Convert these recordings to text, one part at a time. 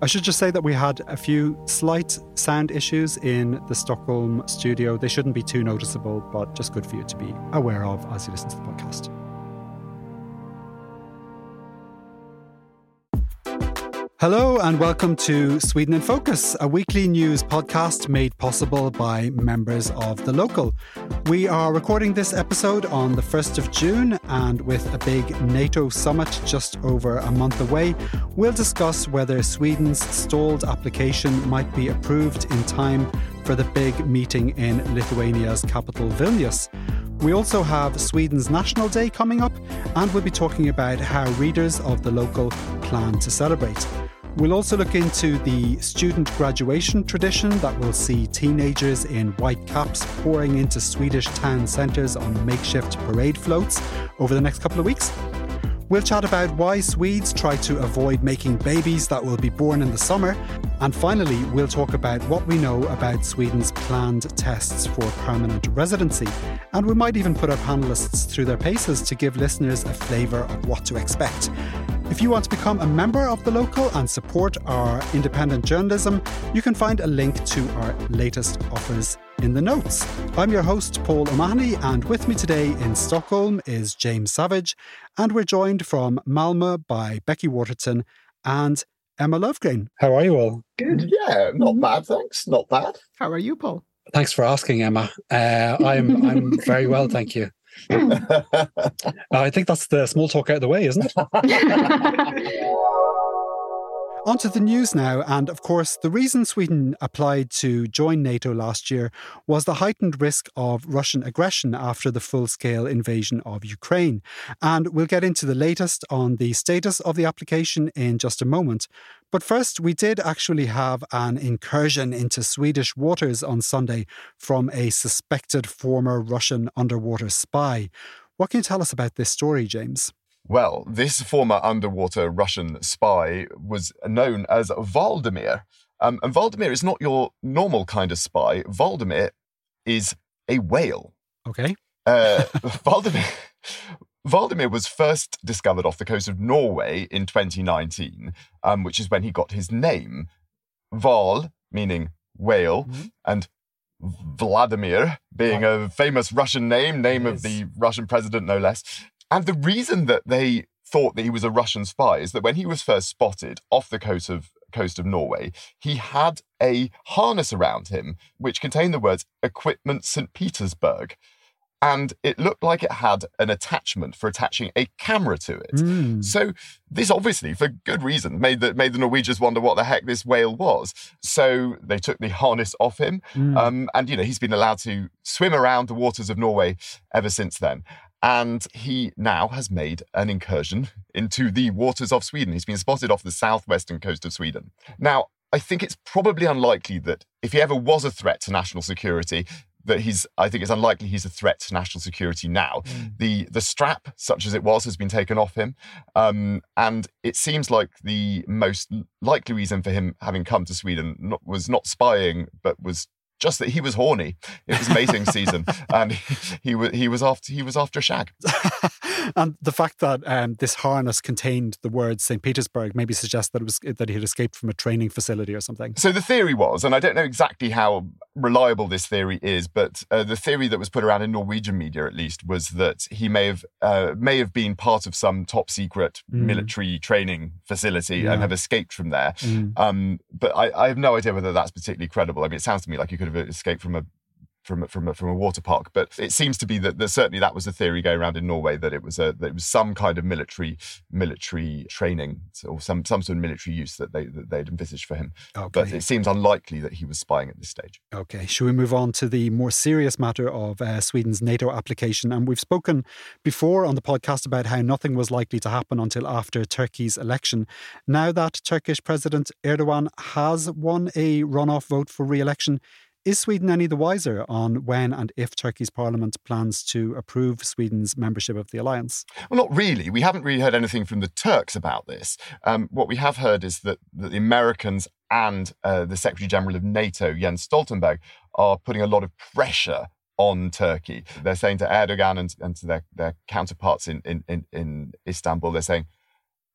I should just say that we had a few slight sound issues in the Stockholm studio. They shouldn't be too noticeable, but just good for you to be aware of as you listen to the podcast. Hello, and welcome to Sweden in Focus, a weekly news podcast made possible by members of the local. We are recording this episode on the 1st of June, and with a big NATO summit just over a month away, we'll discuss whether Sweden's stalled application might be approved in time for the big meeting in Lithuania's capital, Vilnius. We also have Sweden's National Day coming up, and we'll be talking about how readers of the local plan to celebrate. We'll also look into the student graduation tradition that will see teenagers in white caps pouring into Swedish town centres on makeshift parade floats over the next couple of weeks. We'll chat about why Swedes try to avoid making babies that will be born in the summer. And finally, we'll talk about what we know about Sweden's planned tests for permanent residency. And we might even put our panelists through their paces to give listeners a flavour of what to expect. If you want to become a member of the local and support our independent journalism, you can find a link to our latest offers in the notes. I'm your host, Paul O'Mahony, and with me today in Stockholm is James Savage, and we're joined from Malmö by Becky Waterton and Emma Löfgren. How are you all? Good. Yeah, not bad, thanks. Not bad. How are you, Paul? Thanks for asking, Emma. Uh, I'm I'm very well, thank you. I think that's the small talk out of the way, isn't it? On to the news now. And of course, the reason Sweden applied to join NATO last year was the heightened risk of Russian aggression after the full scale invasion of Ukraine. And we'll get into the latest on the status of the application in just a moment. But first, we did actually have an incursion into Swedish waters on Sunday from a suspected former Russian underwater spy. What can you tell us about this story, James? Well, this former underwater Russian spy was known as Hvaldimir. Um, and Hvaldimir is not your normal kind of spy. Hvaldimir is a whale. Okay. Uh, Hvaldimir, Hvaldimir was first discovered off the coast of Norway in 2019, um, which is when he got his name. Val, meaning whale, mm-hmm. and Vladimir, being a famous Russian name, name of the Russian president, no less. And the reason that they thought that he was a Russian spy is that when he was first spotted off the coast of coast of Norway, he had a harness around him which contained the words Equipment St. Petersburg. And it looked like it had an attachment for attaching a camera to it. Mm. So this obviously, for good reason, made the made the Norwegians wonder what the heck this whale was. So they took the harness off him, mm. um, and you know he's been allowed to swim around the waters of Norway ever since then. And he now has made an incursion into the waters of Sweden. He's been spotted off the southwestern coast of Sweden. Now, I think it's probably unlikely that if he ever was a threat to national security, that he's I think it's unlikely he's a threat to national security now. Mm. The the strap, such as it was, has been taken off him. Um, and it seems like the most likely reason for him having come to Sweden not, was not spying, but was just that he was horny. It was mating season, and he, he, was he was after he was after a shag. and the fact that um, this harness contained the word St. Petersburg maybe suggests that it was that he had escaped from a training facility or something. So the theory was, and I don't know exactly how reliable this theory is, but uh, the theory that was put around in Norwegian media, at least, was that he may have uh, may have been part of some top secret mm. military training facility yeah. and have escaped from there. Mm. Um, but I, I, have no idea whether that's particularly credible. I mean, it sounds to me like he could have escaped from a from from a, from a water park. But it seems to be that, that certainly that was the theory going around in Norway that it was a that it was some kind of military military training or some some sort of military use that they that they'd envisaged for him. Okay. But it seems unlikely that he was spying at this stage. Okay, should we move on to the more serious matter of uh, Sweden's NATO application? And we've spoken before on the podcast about how nothing was likely to happen until after Turkey's election. Now that Turkish President Erdogan has won a runoff vote for re-election is Sweden any the wiser on when and if Turkey's parliament plans to approve Sweden's membership of the alliance? Well, not really. We haven't really heard anything from the Turks about this. Um, what we have heard is that, that the Americans and uh, the Secretary General of NATO, Jens Stoltenberg, are putting a lot of pressure on Turkey. They're saying to Erdogan and, and to their, their counterparts in, in, in, in Istanbul, they're saying,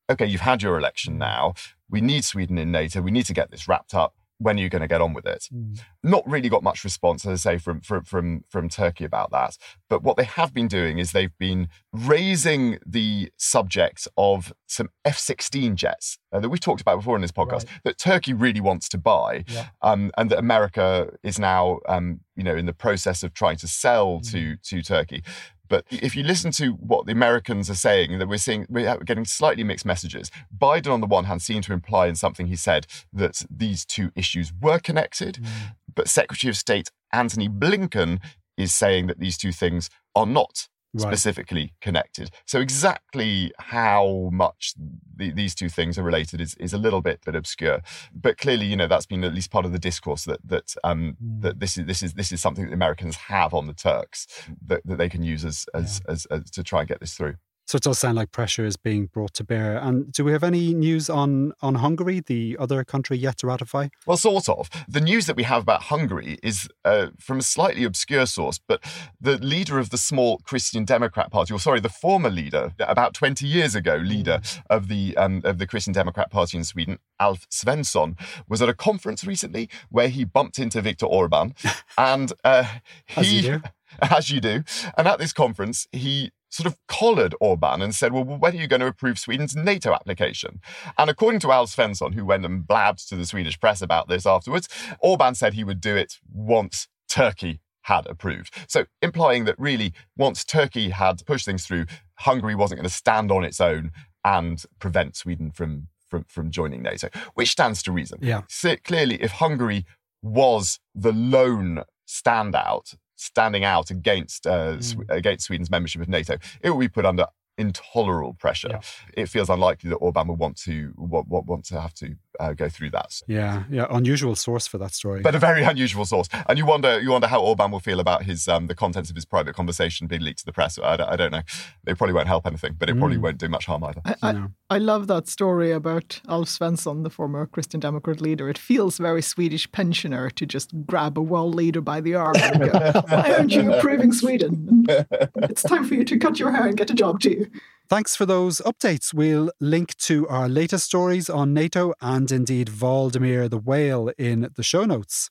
okay, you've had your election now. We need Sweden in NATO. We need to get this wrapped up when are you going to get on with it? Mm. Not really got much response, as I say, from, from from from Turkey about that. But what they have been doing is they've been raising the subject of some F-16 jets uh, that we've talked about before in this podcast right. that Turkey really wants to buy, yeah. um, and that America is now, um, you know, in the process of trying to sell mm. to to Turkey. But if you listen to what the Americans are saying, that we're seeing we're getting slightly mixed messages. Biden, on the one hand, seemed to imply in something he said that these two issues were connected, mm. but Secretary of State Antony Blinken is saying that these two things are not specifically connected. So exactly how much the, these two things are related is, is a little bit, bit obscure. But clearly, you know, that's been at least part of the discourse that that um, mm. that this is this is this is something that the Americans have on the Turks that, that they can use as as, yeah. as, as to try and get this through. So it does sound like pressure is being brought to bear. And do we have any news on, on Hungary, the other country yet to ratify? Well, sort of. The news that we have about Hungary is uh, from a slightly obscure source, but the leader of the small Christian Democrat Party, or sorry, the former leader, about 20 years ago, leader of the um, of the Christian Democrat Party in Sweden, Alf Svensson, was at a conference recently where he bumped into Viktor Orban, and uh, he. As you do. And at this conference, he sort of collared Orban and said, well, when are you going to approve Sweden's NATO application? And according to Alf Svensson, who went and blabbed to the Swedish press about this afterwards, Orban said he would do it once Turkey had approved. So implying that really, once Turkey had pushed things through, Hungary wasn't going to stand on its own and prevent Sweden from from, from joining NATO, which stands to reason. Yeah. So clearly, if Hungary was the lone standout standing out against uh, mm. against Sweden's membership of NATO, it will be put under intolerable pressure. Yeah. It feels unlikely that Orban will want to want, want to have to uh, go through that. Yeah, yeah, unusual source for that story, but a very unusual source. And you wonder, you wonder how Orban will feel about his um, the contents of his private conversation being leaked to the press. I don't, I don't know. It probably won't help anything, but it mm. probably won't do much harm either. I, I, I, love that story about Alf Svensson, the former Christian Democrat leader. It feels very Swedish pensioner to just grab a world leader by the arm and go, "Why aren't you approving Sweden? It's time for you to cut your hair and get a job, too." Thanks for those updates. We'll link to our latest stories on NATO and indeed Hvaldimir the whale in the show notes.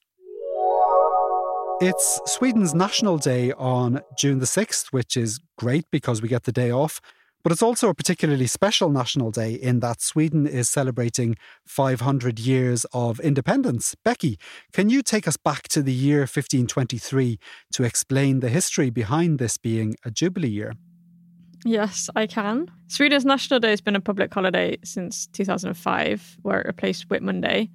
It's Sweden's National Day on June the 6th, which is great because we get the day off. But it's also a particularly special national day in that Sweden is celebrating 500 years of independence. Becky, can you take us back to the year 1523 to explain the history behind this being a Jubilee year? Yes, I can. Sweden's National Day has been a public holiday since 2005, where it replaced Whit Monday.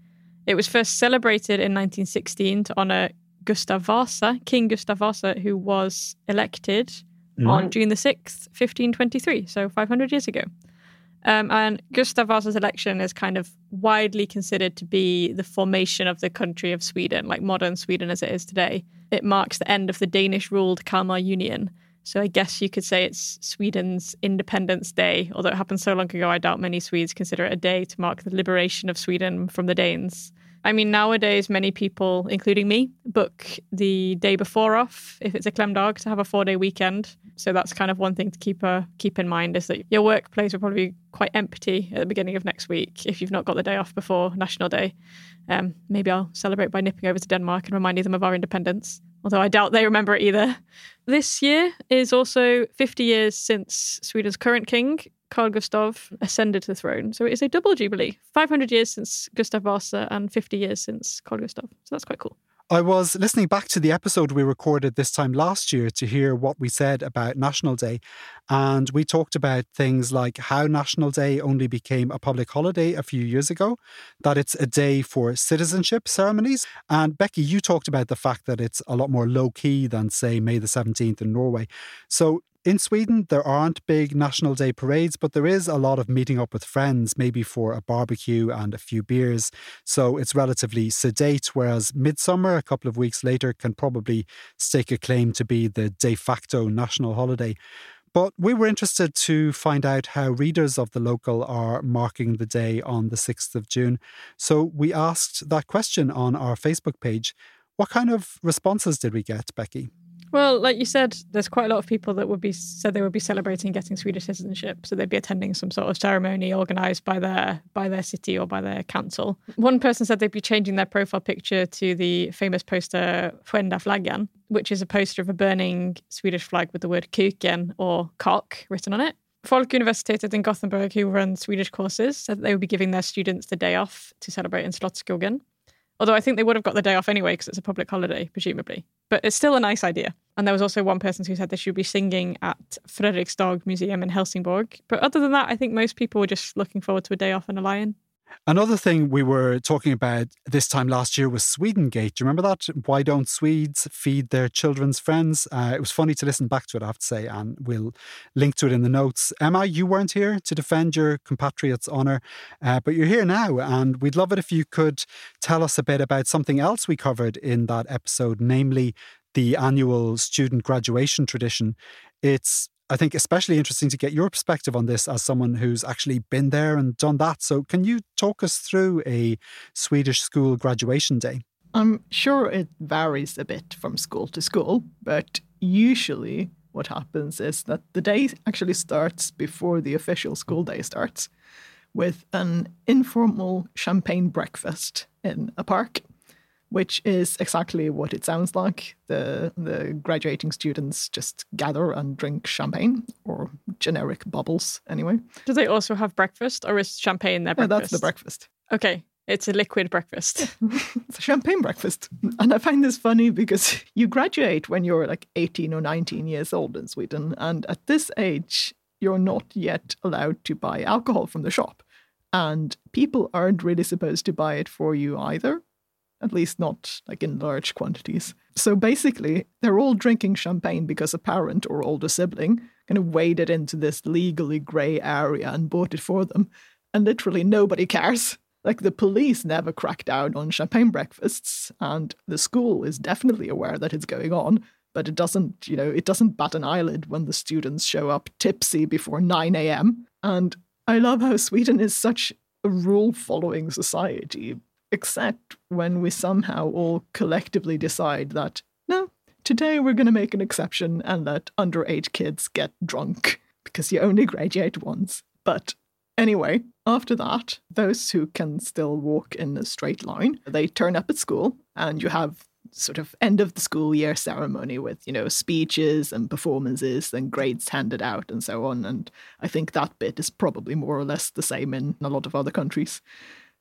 It was first celebrated in 1916 to honour Gustav Vasa, King Gustav Vasa, who was elected mm. on June the 6th, 1523, so 500 years ago. Um, and Gustav Vasa's election is kind of widely considered to be the formation of the country of Sweden, like modern Sweden as it is today. It marks the end of the Danish ruled Kalmar Union so I guess you could say it's Sweden's Independence Day, although it happened so long ago, I doubt many Swedes consider it a day to mark the liberation of Sweden from the Danes. I mean, nowadays, many people, including me, book the day before off if it's a Klämdag to have a four day weekend. So that's kind of one thing to keep uh, keep in mind is that your workplace will probably be quite empty at the beginning of next week if you've not got the day off before National Day. Um, maybe I'll celebrate by nipping over to Denmark and reminding them of our independence. Although I doubt they remember it either. This year is also 50 years since Sweden's current king, Carl Gustav, ascended to the throne. So it is a double jubilee 500 years since Gustav Vasa and 50 years since Carl Gustav. So that's quite cool. I was listening back to the episode we recorded this time last year to hear what we said about National Day. And we talked about things like how National Day only became a public holiday a few years ago, that it's a day for citizenship ceremonies. And Becky, you talked about the fact that it's a lot more low key than, say, May the 17th in Norway. So in Sweden, there aren't big National Day parades, but there is a lot of meeting up with friends, maybe for a barbecue and a few beers. So it's relatively sedate, whereas Midsummer, a couple of weeks later, can probably stake a claim to be the de facto national holiday. But we were interested to find out how readers of the local are marking the day on the 6th of June. So we asked that question on our Facebook page. What kind of responses did we get, Becky? Well, like you said, there's quite a lot of people that would be said they would be celebrating getting Swedish citizenship, so they'd be attending some sort of ceremony organised by their by their city or by their council. One person said they'd be changing their profile picture to the famous poster Skända flaggan, which is a poster of a burning Swedish flag with the word kuken or cock written on it. Folkuniversitetet in Gothenburg, who run Swedish courses, said they would be giving their students the day off to celebrate in Slottsskogen. Although I think they would have got the day off anyway because it's a public holiday, presumably. But it's still a nice idea. And there was also one person who said they should be singing at Fredriksdal Museum in Helsingborg. But other than that, I think most people were just looking forward to a day off and a lion. Another thing we were talking about this time last year was Swedengate. Do you remember that? Why don't Swedes feed their children's friends? Uh, it was funny to listen back to it, I have to say, and we'll link to it in the notes. Emma, you weren't here to defend your compatriots' honour, uh, but you're here now, and we'd love it if you could tell us a bit about something else we covered in that episode, namely the annual student graduation tradition. It's I think especially interesting to get your perspective on this as someone who's actually been there and done that. So, can you talk us through a Swedish school graduation day? I'm sure it varies a bit from school to school, but usually what happens is that the day actually starts before the official school day starts with an informal champagne breakfast in a park which is exactly what it sounds like. The the graduating students just gather and drink champagne or generic bubbles anyway. Do they also have breakfast or is champagne their breakfast? Yeah, that's the breakfast. Okay. It's a liquid breakfast. it's a champagne breakfast. And I find this funny because you graduate when you're like 18 or 19 years old in Sweden. And at this age, you're not yet allowed to buy alcohol from the shop. And people aren't really supposed to buy it for you either at least not like in large quantities. So basically, they're all drinking champagne because a parent or older sibling kind of waded into this legally grey area and bought it for them. And literally nobody cares. Like the police never crack down on champagne breakfasts, and the school is definitely aware that it's going on, but it doesn't, you know, it doesn't bat an eyelid when the students show up tipsy before 9 a.m. And I love how Sweden is such a rule following society, except when we somehow all collectively decide that, no, today we're going to make an exception and let underage kids get drunk because you only graduate once. But anyway, after that, those who can still walk in a straight line, they turn up at school and you have sort of end of the school year ceremony with you know speeches and performances and grades handed out and so on and i think that bit is probably more or less the same in a lot of other countries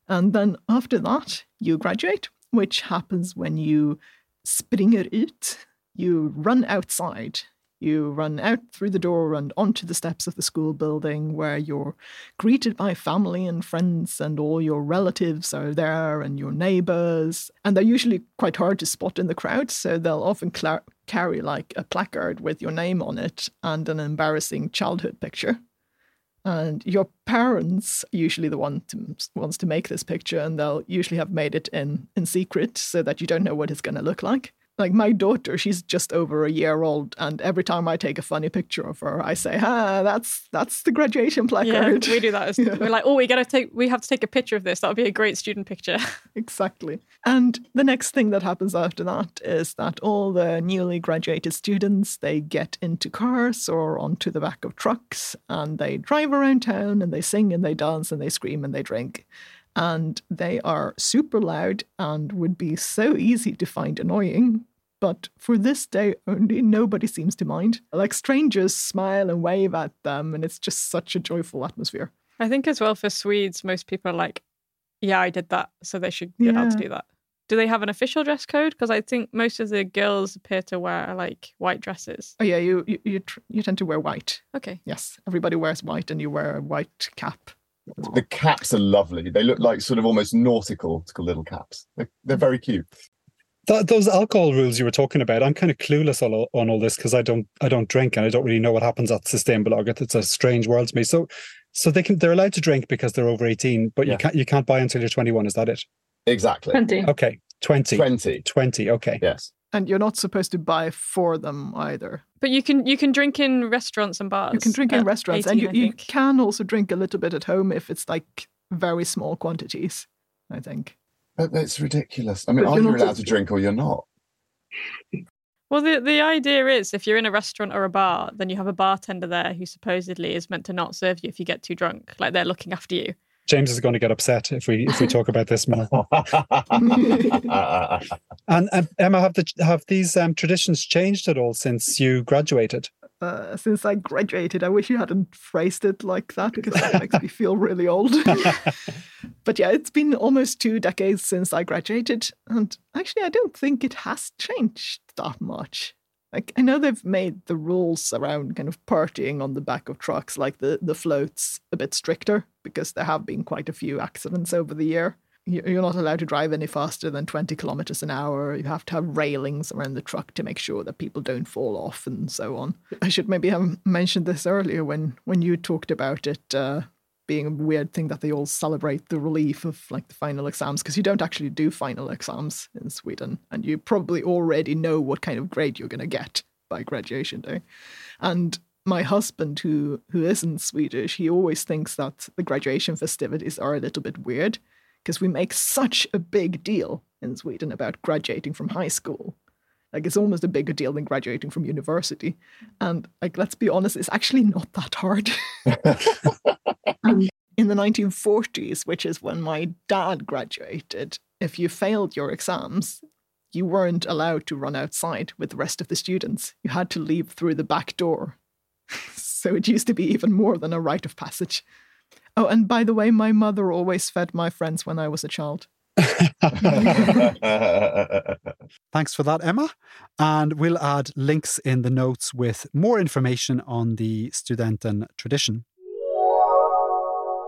and then after that, you graduate, which happens when you springer ut. You run outside. You run out through the door and onto the steps of the school building where you're greeted by family and friends, and all your relatives are there and your neighbors. And they're usually quite hard to spot in the crowd, so they'll often cl- carry like a placard with your name on it and an embarrassing childhood picture and your parents usually the one to, ones to make this picture and they'll usually have made it in in secret so that you don't know what it's going to look like like my daughter, she's just over a year old, and every time I take a funny picture of her, I say, "Ah, that's that's the graduation placard." Yeah, we do that. As, Yeah. We're like, oh, we gotta take, we have to take a picture of this. That would be a great student picture. exactly. And the next thing that happens after that is that all the newly graduated students they get into cars or onto the back of trucks and they drive around town and they sing and they dance and they scream and they drink. And they are super loud and would be so easy to find annoying. But for this day only, nobody seems to mind. Like strangers smile and wave at them, and it's just such a joyful atmosphere. I think as well for Swedes, most people are like, yeah, I did that, so they should be allowed to do that. Do they have an official dress code? Because I think most of the girls appear to wear like white dresses. Oh yeah, you you you, tr- you tend to wear white. Okay. Yes, everybody wears white, and you wear a white cap. The caps are lovely. They look like sort of almost nautical little caps. They're, they're very cute. Th- those alcohol rules you were talking about, I'm kind of clueless on all, on all this because I don't I don't drink and I don't really know what happens at Systembolaget. It's a strange world to me. So so they can they're allowed to drink because they're over 18, but Yeah. you can't you can't buy until you're 21. Is that it? Exactly. 20. Okay, 20. 20. 20. Okay. Yes. And you're not supposed to buy for them either. But you can you can drink in restaurants and bars. You can drink in restaurants, 18, and you, you can also drink a little bit at home if it's like very small quantities. I think. But That's ridiculous. I mean, But are you're you not allowed to drink or you're not? Well, the the idea is if you're in a restaurant or a bar, then you have a bartender there who supposedly is meant to not serve you if you get too drunk. Like they're looking after you. James is going to get upset if we if we talk about this more. And um, Emma, have the have these um, traditions changed at all since you graduated? Uh, since I graduated, I wish you hadn't phrased it like that because that makes me feel really old. but yeah, it's been almost two decades since I graduated, and actually, I don't think it has changed that much. Like, I know they've made the rules around kind of partying on the back of trucks, like the, the floats, a bit stricter because there have been quite a few accidents over the year. You- You're not allowed to drive any faster than 20 kilometers an hour. You have to have railings around the truck to make sure that people don't fall off and so on. I should maybe have mentioned this earlier when, when you talked about it uh, being a weird thing that they all celebrate the relief of like the final exams because you don't actually do final exams in Sweden and you probably already know what kind of grade you're going to get by graduation day. And my husband who who isn't Swedish, he always thinks that the graduation festivities are a little bit weird because we make such a big deal in Sweden about graduating from high school. Like it's almost a bigger deal than graduating from university. And like let's be honest, it's actually not that hard. Um, in the 1940s, which is when my dad graduated, if you failed your exams, you weren't allowed to run outside with the rest of the students. You had to leave through the back door. so it used to be even more than a rite of passage. Oh, and by the way, my mother always fed my friends when I was a child. Thanks for that, Emma. And we'll add links in the notes with more information on the Studenten tradition.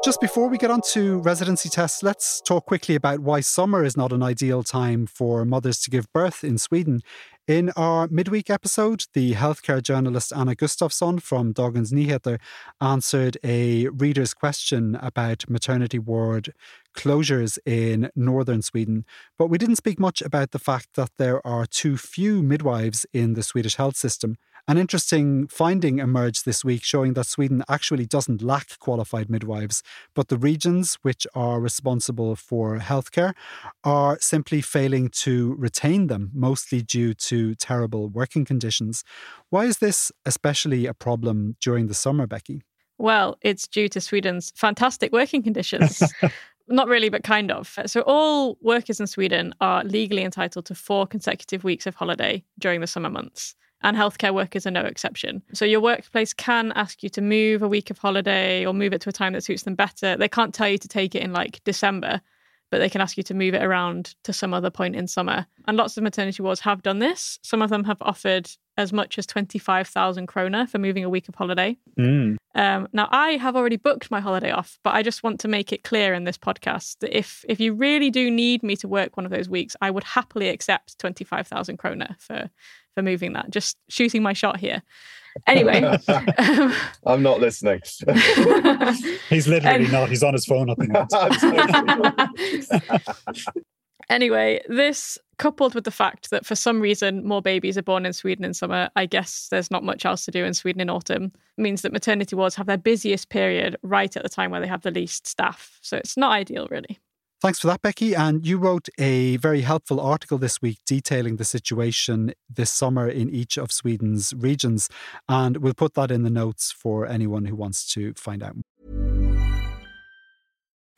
Just before we get on to residency tests, let's talk quickly about why summer is not an ideal time for mothers to give birth in Sweden. In our midweek episode, the healthcare journalist Anna Gustafsson from Dagens Nyheter answered a reader's question about maternity ward closures in northern Sweden. But we didn't speak much about the fact that there are too few midwives in the Swedish health system. An interesting finding emerged this week showing that Sweden actually doesn't lack qualified midwives, but the regions which are responsible for healthcare are simply failing to retain them, mostly due to terrible working conditions. Why is this especially a problem during the summer, Becky? Well, it's due to Sweden's fantastic working conditions. Not really, but kind of. So, all workers in Sweden are legally entitled to four consecutive weeks of holiday during the summer months, and healthcare workers are no exception. So, your workplace can ask you to move a week of holiday or move it to a time that suits them better. They can't tell you to take it in like December, but they can ask you to move it around to some other point in summer. And lots of maternity wards have done this. Some of them have offered as much as 25,000 krona for moving a week of holiday. Um, now, I have already booked my holiday off, but I just want to make it clear in this podcast that if if you really do need me to work one of those weeks, I would happily accept twenty five thousand krona for for moving that. Just shooting my shot here. Anyway, um, I'm not listening. He's literally And- not. He's on his phone at the moment. anyway, this coupled with the fact that for some reason more babies are born in Sweden in summer, I guess there's not much else to do in Sweden in autumn, means that maternity wards have their busiest period right at the time where they have the least staff. So it's not ideal, really. Thanks for that, Becky. And you wrote a very helpful article this week detailing the situation this summer in each of Sweden's regions. And we'll put that in the notes for anyone who wants to find out.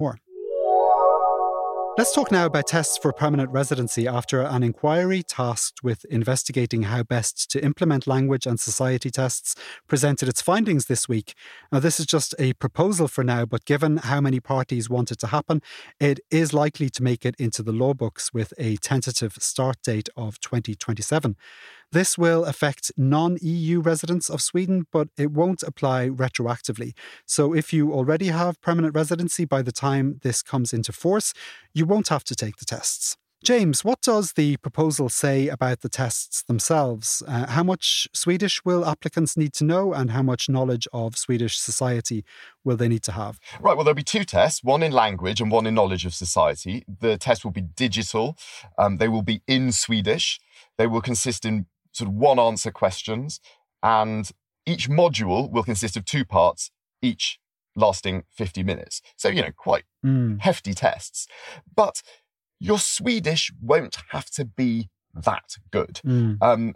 More. Let's talk now about tests for permanent residency after an inquiry tasked with investigating how best to implement language and society tests presented its findings this week. Now, this is just a proposal for now, but given how many parties want it to happen, it is likely to make it into the law books with a tentative start date of 2027. This will affect non EU residents of Sweden, but it won't apply retroactively. So if you already have permanent residency by the time this comes into force, you won't have to take the tests. James, what does the proposal say about the tests themselves? Uh, how much Swedish will applicants need to know, and how much knowledge of Swedish society will they need to have? Right, well, there'll be two tests one in language and one in knowledge of society. The test will be digital, um, they will be in Swedish, they will consist in sort of one answer questions, and each module will consist of two parts, each lasting 50 minutes. So, you know, quite Mm. hefty tests. But your Swedish won't have to be that good. Mm. Um,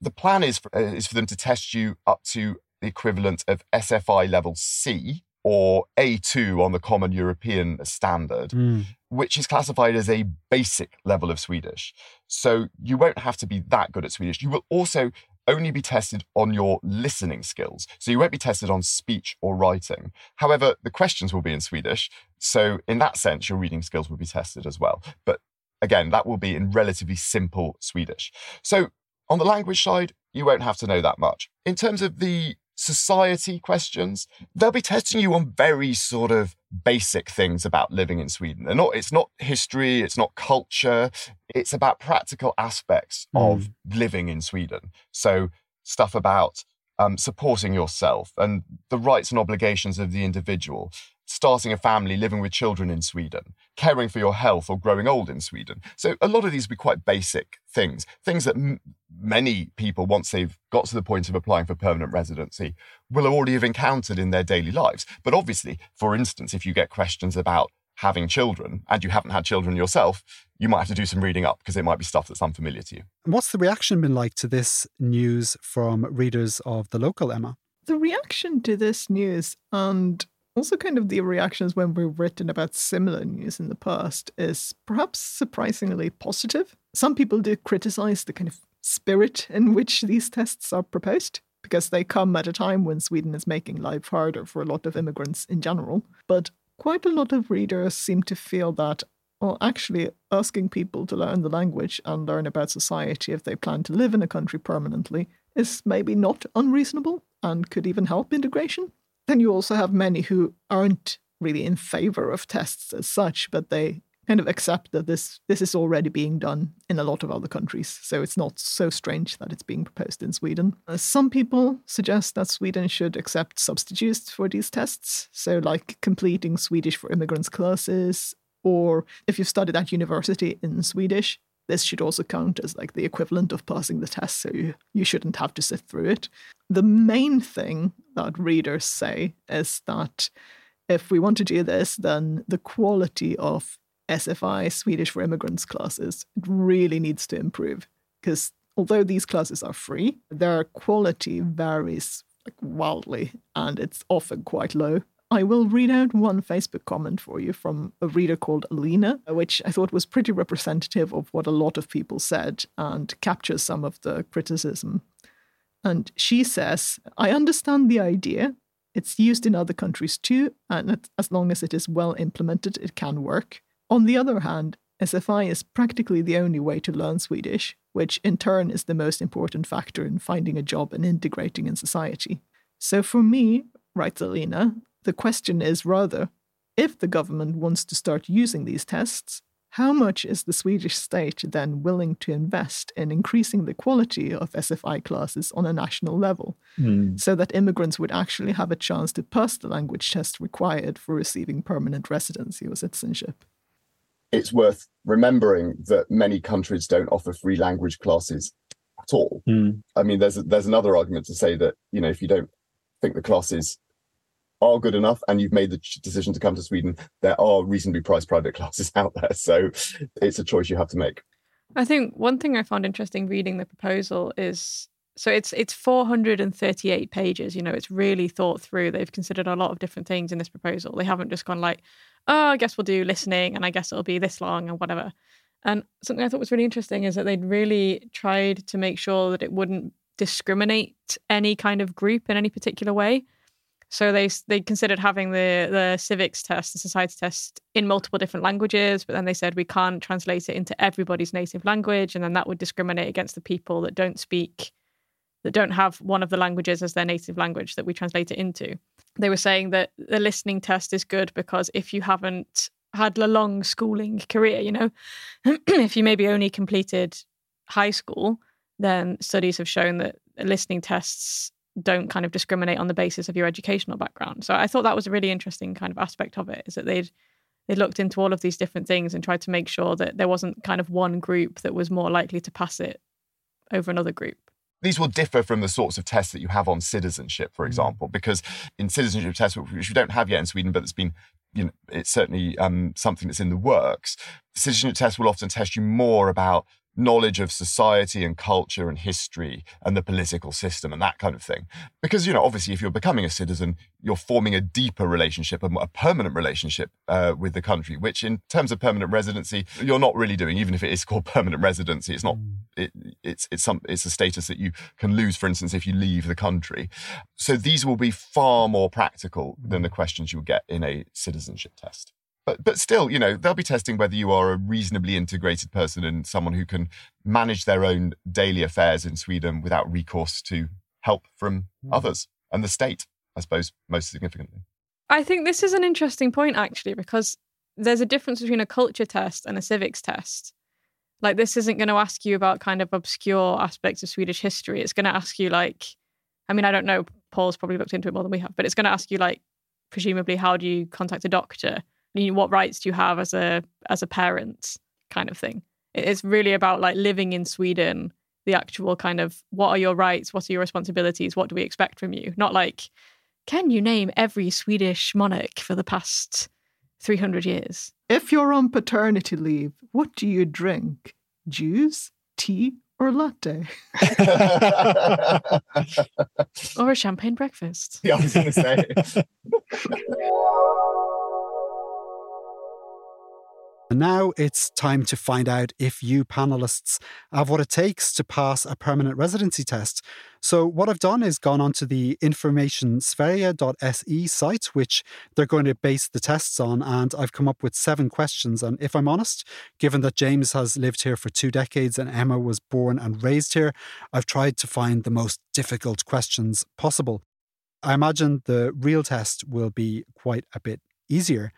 the plan is for, uh, is for them to test you up to the equivalent of SFI level C or A2 on the Common European Standard, Mm. which is classified as a basic level of Swedish. So you won't have to be that good at Swedish. You will also only be tested on your listening skills. So you won't be tested on speech or writing. However, the questions will be in Swedish. So in that sense, your reading skills will be tested as well. But again, that will be in relatively simple Swedish. So on the language side, you won't have to know that much. In terms of the society questions, they'll be testing you on very sort of basic things about living in Sweden. They're not, it's not history, it's not culture, it's about practical aspects of living in Sweden. So stuff about um, supporting yourself and the rights and obligations of the individual, starting a family, living with children in Sweden, caring for your health or growing old in Sweden. So a lot of these will be quite basic things, things that m- many people, once they've got to the point of applying for permanent residency, will already have encountered in their daily lives. But obviously, for instance, if you get questions about having children and you haven't had children yourself, you might have to do some reading up because it might be stuff that's unfamiliar to you. What's the reaction been like to this news from readers of the local, Emma? The reaction to this news and also kind of the reactions when we've written about similar news in the past is perhaps surprisingly positive. Some people do criticize the kind of spirit in which these tests are proposed because they come at a time when Sweden is making life harder for a lot of immigrants in general. But quite a lot of readers seem to feel that, well, actually, asking people to learn the language and learn about society if they plan to live in a country permanently is maybe not unreasonable and could even help integration. Then you also have many who aren't really in favor of tests as such, but they kind of accept that this this is already being done in a lot of other countries, so it's not so strange that it's being proposed in Sweden. Uh, some people suggest that Sweden should accept substitutes for these tests, so like completing Swedish for immigrants classes, or if you've studied at university in Swedish, this should also count as like the equivalent of passing the test, so you, you shouldn't have to sit through it. The main thing that readers say is that if we want to do this, then the quality of SFI, Swedish for Immigrants classes, really needs to improve because although these classes are free, their quality varies like wildly and it's often quite low. I will read out one Facebook comment for you from a reader called Alina, which I thought was pretty representative of what a lot of people said and captures some of the criticism. And she says, I understand the idea. It's used in other countries too, and as long as it is well implemented, it can work. On the other hand, SFI is practically the only way to learn Swedish, which in turn is the most important factor in finding a job and integrating in society. So for me, writes Alina, the question is rather if the government wants to start using these tests, how much is the Swedish state then willing to invest in increasing the quality of SFI classes on a national level Mm. so that immigrants would actually have a chance to pass the language test required for receiving permanent residency or citizenship? It's worth remembering that many countries don't offer free language classes at all. Mm. I mean, there's there's another argument to say that you know if you don't think the classes are good enough and you've made the decision to come to Sweden, there are reasonably priced private classes out there. So it's a choice you have to make. I think one thing I found interesting reading the proposal is so it's it's 438 pages. You know, it's really thought through. They've considered a lot of different things in this proposal. They haven't just gone like, oh, I guess we'll do listening, and I guess it'll be this long and whatever. And something I thought was really interesting is that they'd really tried to make sure that it wouldn't discriminate any kind of group in any particular way. So they they considered having the the civics test, the society test, in multiple different languages, but then they said we can't translate it into everybody's native language, and then that would discriminate against the people that don't speak, that don't have one of the languages as their native language that we translate it into. They were saying that the listening test is good because if you haven't had a long schooling career, you know, if you maybe only completed high school, then studies have shown that listening tests don't kind of discriminate on the basis of your educational background. So I thought that was a really interesting kind of aspect of it is that they'd they looked into all of these different things and tried to make sure that there wasn't kind of one group that was more likely to pass it over another group. These will differ from the sorts of tests that you have on citizenship, for example, because in citizenship tests, which we don't have yet in Sweden, but it's been you know, it's certainly um, something that's in the works. Citizenship tests will often test you more about knowledge of society and culture and history and the political system and that kind of thing. Because, you know, obviously, if you're becoming a citizen, you're forming a deeper relationship, a, a permanent relationship uh, with the country, which in terms of permanent residency, you're not really doing, even if it is called permanent residency. It's not, it, it's, it's, some, it's a status that you can lose, for instance, if you leave the country. So these will be far more practical than the questions you'll get in a citizenship test but but still, you know, they'll be testing whether you are a reasonably integrated person and someone who can manage their own daily affairs in Sweden without recourse to help from hmm. others and the state, I suppose, most significantly. I think this is an interesting point actually because there's a difference between a culture test and a civics test. Like this isn't going to ask you about kind of obscure aspects of Swedish history. It's going to ask you like I mean, I don't know, Paul's probably looked into it more than we have, but it's going to ask you like presumably how do you contact a doctor? You know, what rights do you have as a as a parent kind of thing. It's really about like living in Sweden, the actual kind of what are your rights, what are your responsibilities, what do we expect from you? Not like can you name every Swedish monarch for the past 300 years? If you're on paternity leave, what do you drink? Juice, tea, or latte? Or a champagne breakfast? yeah, I was going to say. And now it's time to find out if you panelists have what it takes to pass a permanent residency test. So, what I've done is gone onto the informationsverige.se site, which they're going to base the tests on, and I've come up with seven questions. And if I'm honest, given that James has lived here for two decades and Emma was born and raised here, I've tried to find the most difficult questions possible. I imagine the real test will be quite a bit easier.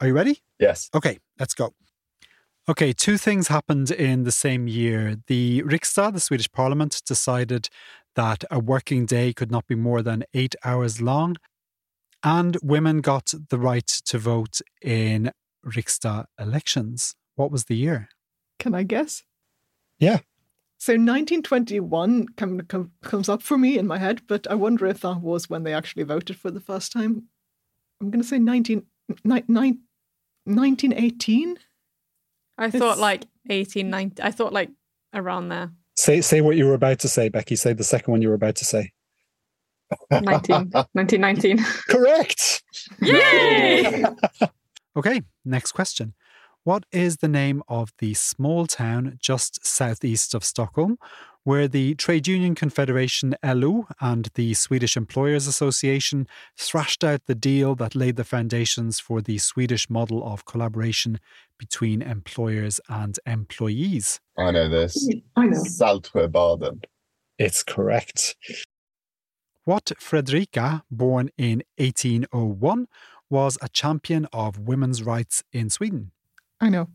Are you ready? yes. Okay, let's go. Okay, two things happened in the same year. The Riksdag, the Swedish Parliament, decided that a working day could not be more than eight hours long, and women got the right to vote in Riksdag elections. What was the year? Can I guess? Yeah. So 1921 come, come, comes up for me in my head, but I wonder if that was when they actually voted for the first time. I'm going to say 19, ni- nine, 1918? I thought It's- like 1890. I thought like around there. Say say what you were about to say, Becky. Say the second one you were about to say. 19, 1919. Correct. Yay! Okay, next question. What is the name of the small town just southeast of Stockholm where the Trade Union Confederation LO and the Swedish Employers Association thrashed out the deal that laid the foundations for the Swedish model of collaboration between employers and employees? I know this. I know. Saltsjöbaden. It's correct. What Fredrika, born in 1801, was a champion of women's rights in Sweden? I know.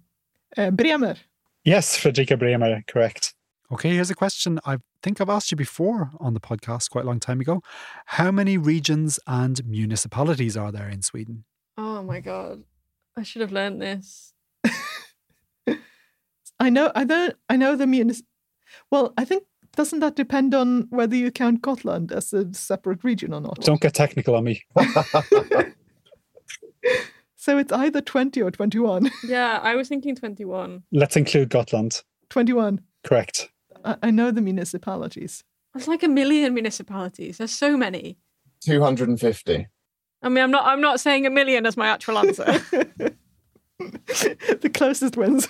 Uh, Bremer. Yes, Fredrika Bremer, correct. Okay, here's a question I think I've asked you before on the podcast quite a long time ago. How many regions and municipalities are there in Sweden? oh my god. I should have learned this. I know. I know. I know the munis. Well, I think doesn't that depend on whether you count Gotland as a separate region or not? Don't get technical on me. So it's either 20 or 21. Yeah, I was thinking 21. Let's include Gotland. 21. Correct. I, I know the municipalities. There's like a million municipalities. There's so many. 250. I mean, I'm not. I'm not saying a million as my actual answer. the closest wins.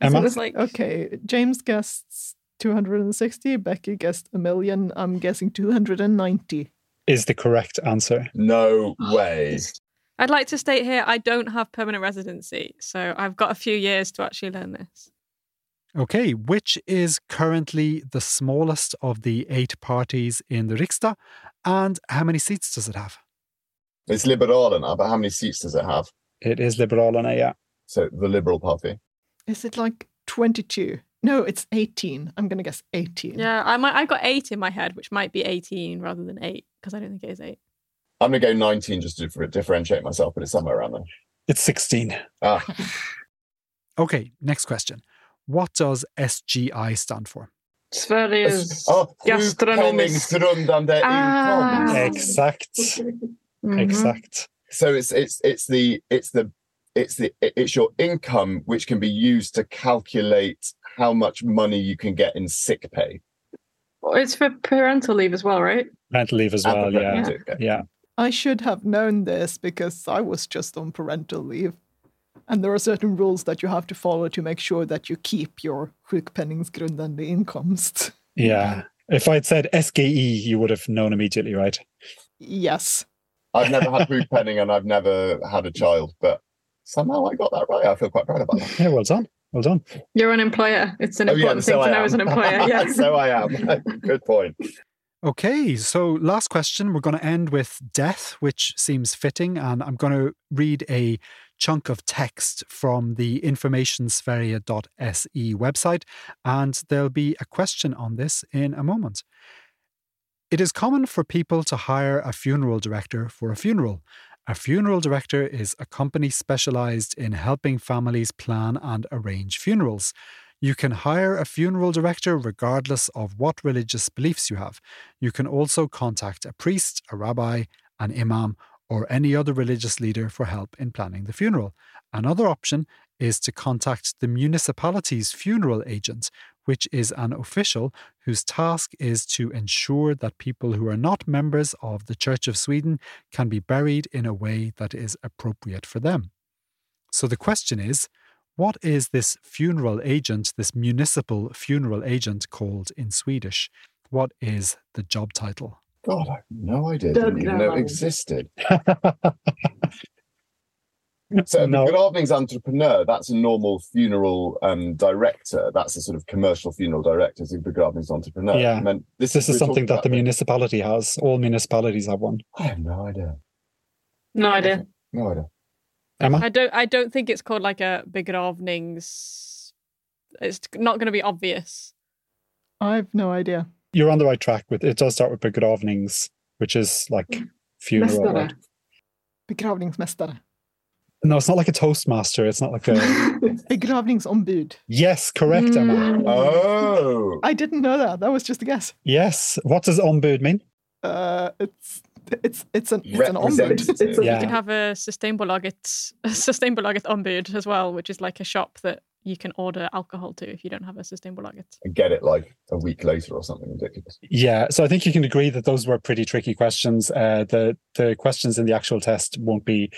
Emma? So it's like Okay, James guessed 260. Becky guessed a million. I'm guessing 290. Is the correct answer. No way. I'd like to state here I don't have permanent residency, so I've got a few years to actually learn this. Okay, which is currently the smallest of the eight parties in the Riksdag, and how many seats does it have? It's Liberalerna, but how many seats does it have? It is Liberalerna, yeah. So the Liberal Party. Is it like 22? No, it's 18. I'm going to guess 18. Yeah, I might. I got eight in my head, which might be 18 rather than eight because I don't think it is eight. I'm going to go 19 just to differentiate myself, but it's somewhere around there. It's 16. Ah, Okay, next question. What does SGI stand for? Sveriges oh, gastronomisk- sjukpenninggrundande Ah. inkomst. Exact. Mhm. Exact. So it's it's it's the it's the it's the it's your income which can be used to calculate how much money you can get in sick pay. Well, It's for parental leave as well, right? Parental leave as well, for yeah. Yeah. I should have known this because I was just on parental leave. And there are certain rules that you have to follow to make sure that you keep your sjukpenningsgrundande inkomst. Yeah. If I'd said SKE, you would have known immediately, right? Yes. I've never had sjukpenning and I've never had a child, but somehow I got that right. I feel quite proud about that. Yeah, well done. Well done. You're an employer. It's an Oh, yeah, important so thing to I know as an employer. Yeah. so I am. Good point. Okay, so last question. We're going to end with death, which seems fitting. And I'm going to read a chunk of text from the informationsverige.se website, and there'll be a question on this in a moment. It is common for people to hire a funeral director for a funeral. A funeral director is a company specialized in helping families plan and arrange funerals. You can hire a funeral director regardless of what religious beliefs you have. You can also contact a priest, a rabbi, an imam, or any other religious leader for help in planning the funeral. Another option is to contact the municipality's funeral agent, which is an official whose task is to ensure that people who are not members of the Church of Sweden can be buried in a way that is appropriate for them. So the question is what is this funeral agent, this municipal funeral agent called in Swedish? What is the job title? God, I have no idea. Didn't even know it existed. So No. the Begravnings entrepreneur, that's a normal funeral um, director. That's a sort of commercial funeral director, is a Begravnings entrepreneur. Yeah. I mean, this, This is we're something that the about municipality has. All municipalities have one. I have no idea. No idea. No idea. Emma? I don't. I don't think it's called like a begravnings. It's not going to be obvious. I've no idea. You're on the right track with it does start with begravnings, which is like funeral. Mästare. right? Begravningsmästare. No, it's not like a toastmaster. It's not like a Begravningsombud. Yes, correct, Emma. Mm. Oh, I didn't know that. That was just a guess. Yes. What does ombud mean? Uh, it's It's it's an it's an ombud. It's a- Yeah. You can have a Systembolaget, a Systembolaget ombud as well, which is like a shop that you can order alcohol to if you don't have a Systembolaget. and get it like a week later or something ridiculous. Yeah, so I think you can agree that those were pretty tricky questions. Uh, the the questions in the actual test won't be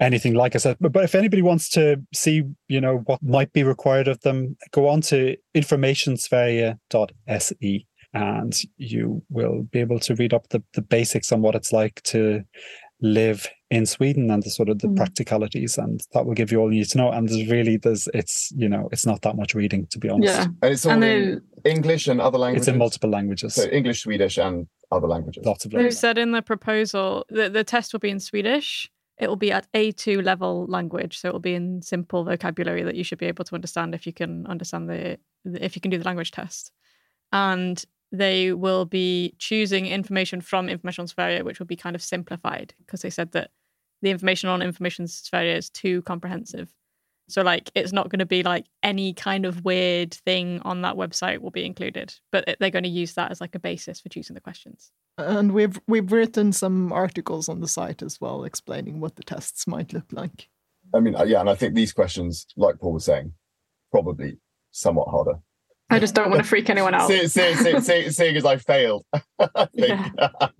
anything like I said. But, but if anybody wants to see, you know, what might be required of them, go on to informationsverige.se and you will be able to read up the, the basics on what it's like to live in Sweden and the sort of the Mm. practicalities and that will give you all you need to know. And there's really there's it's you know, it's not that much reading to be honest. Yeah. And it's all And in English and other languages. It's in multiple languages. So English, Swedish, and other languages. Lots of They've said in the proposal that the test will be in Swedish. It will be at A2 level language, so it will be in simple vocabulary that you should be able to understand if you can understand the if you can do the language test. And they will be choosing information from information Informationsverige, which will be kind of simplified because they said that the information on information Informationsverige is too comprehensive. So like it's not going to be like any kind of weird thing on that website will be included, but they're going to use that as like a basis for choosing the questions. and we've we've written some articles on the site as well explaining what the tests might look like. I mean, uh, yeah, and I think these questions, like Paul was saying, probably somewhat harder. I just don't want to freak anyone out. See, see, see, see, seeing as I failed, I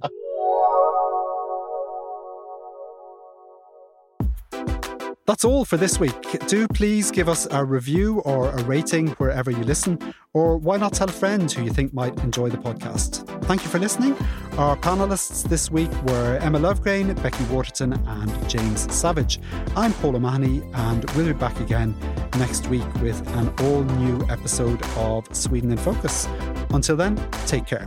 That's all for this week. Do please give us a review or a rating wherever you listen, or why not tell a friend who you think might enjoy the podcast? Thank you for listening. Our panelists this week were Emma Löfgren, Becky Waterton, and James Savage. I'm Paul O'Mahony, and we'll be back again next week with an all new episode of Sweden in Focus. Until then, take care.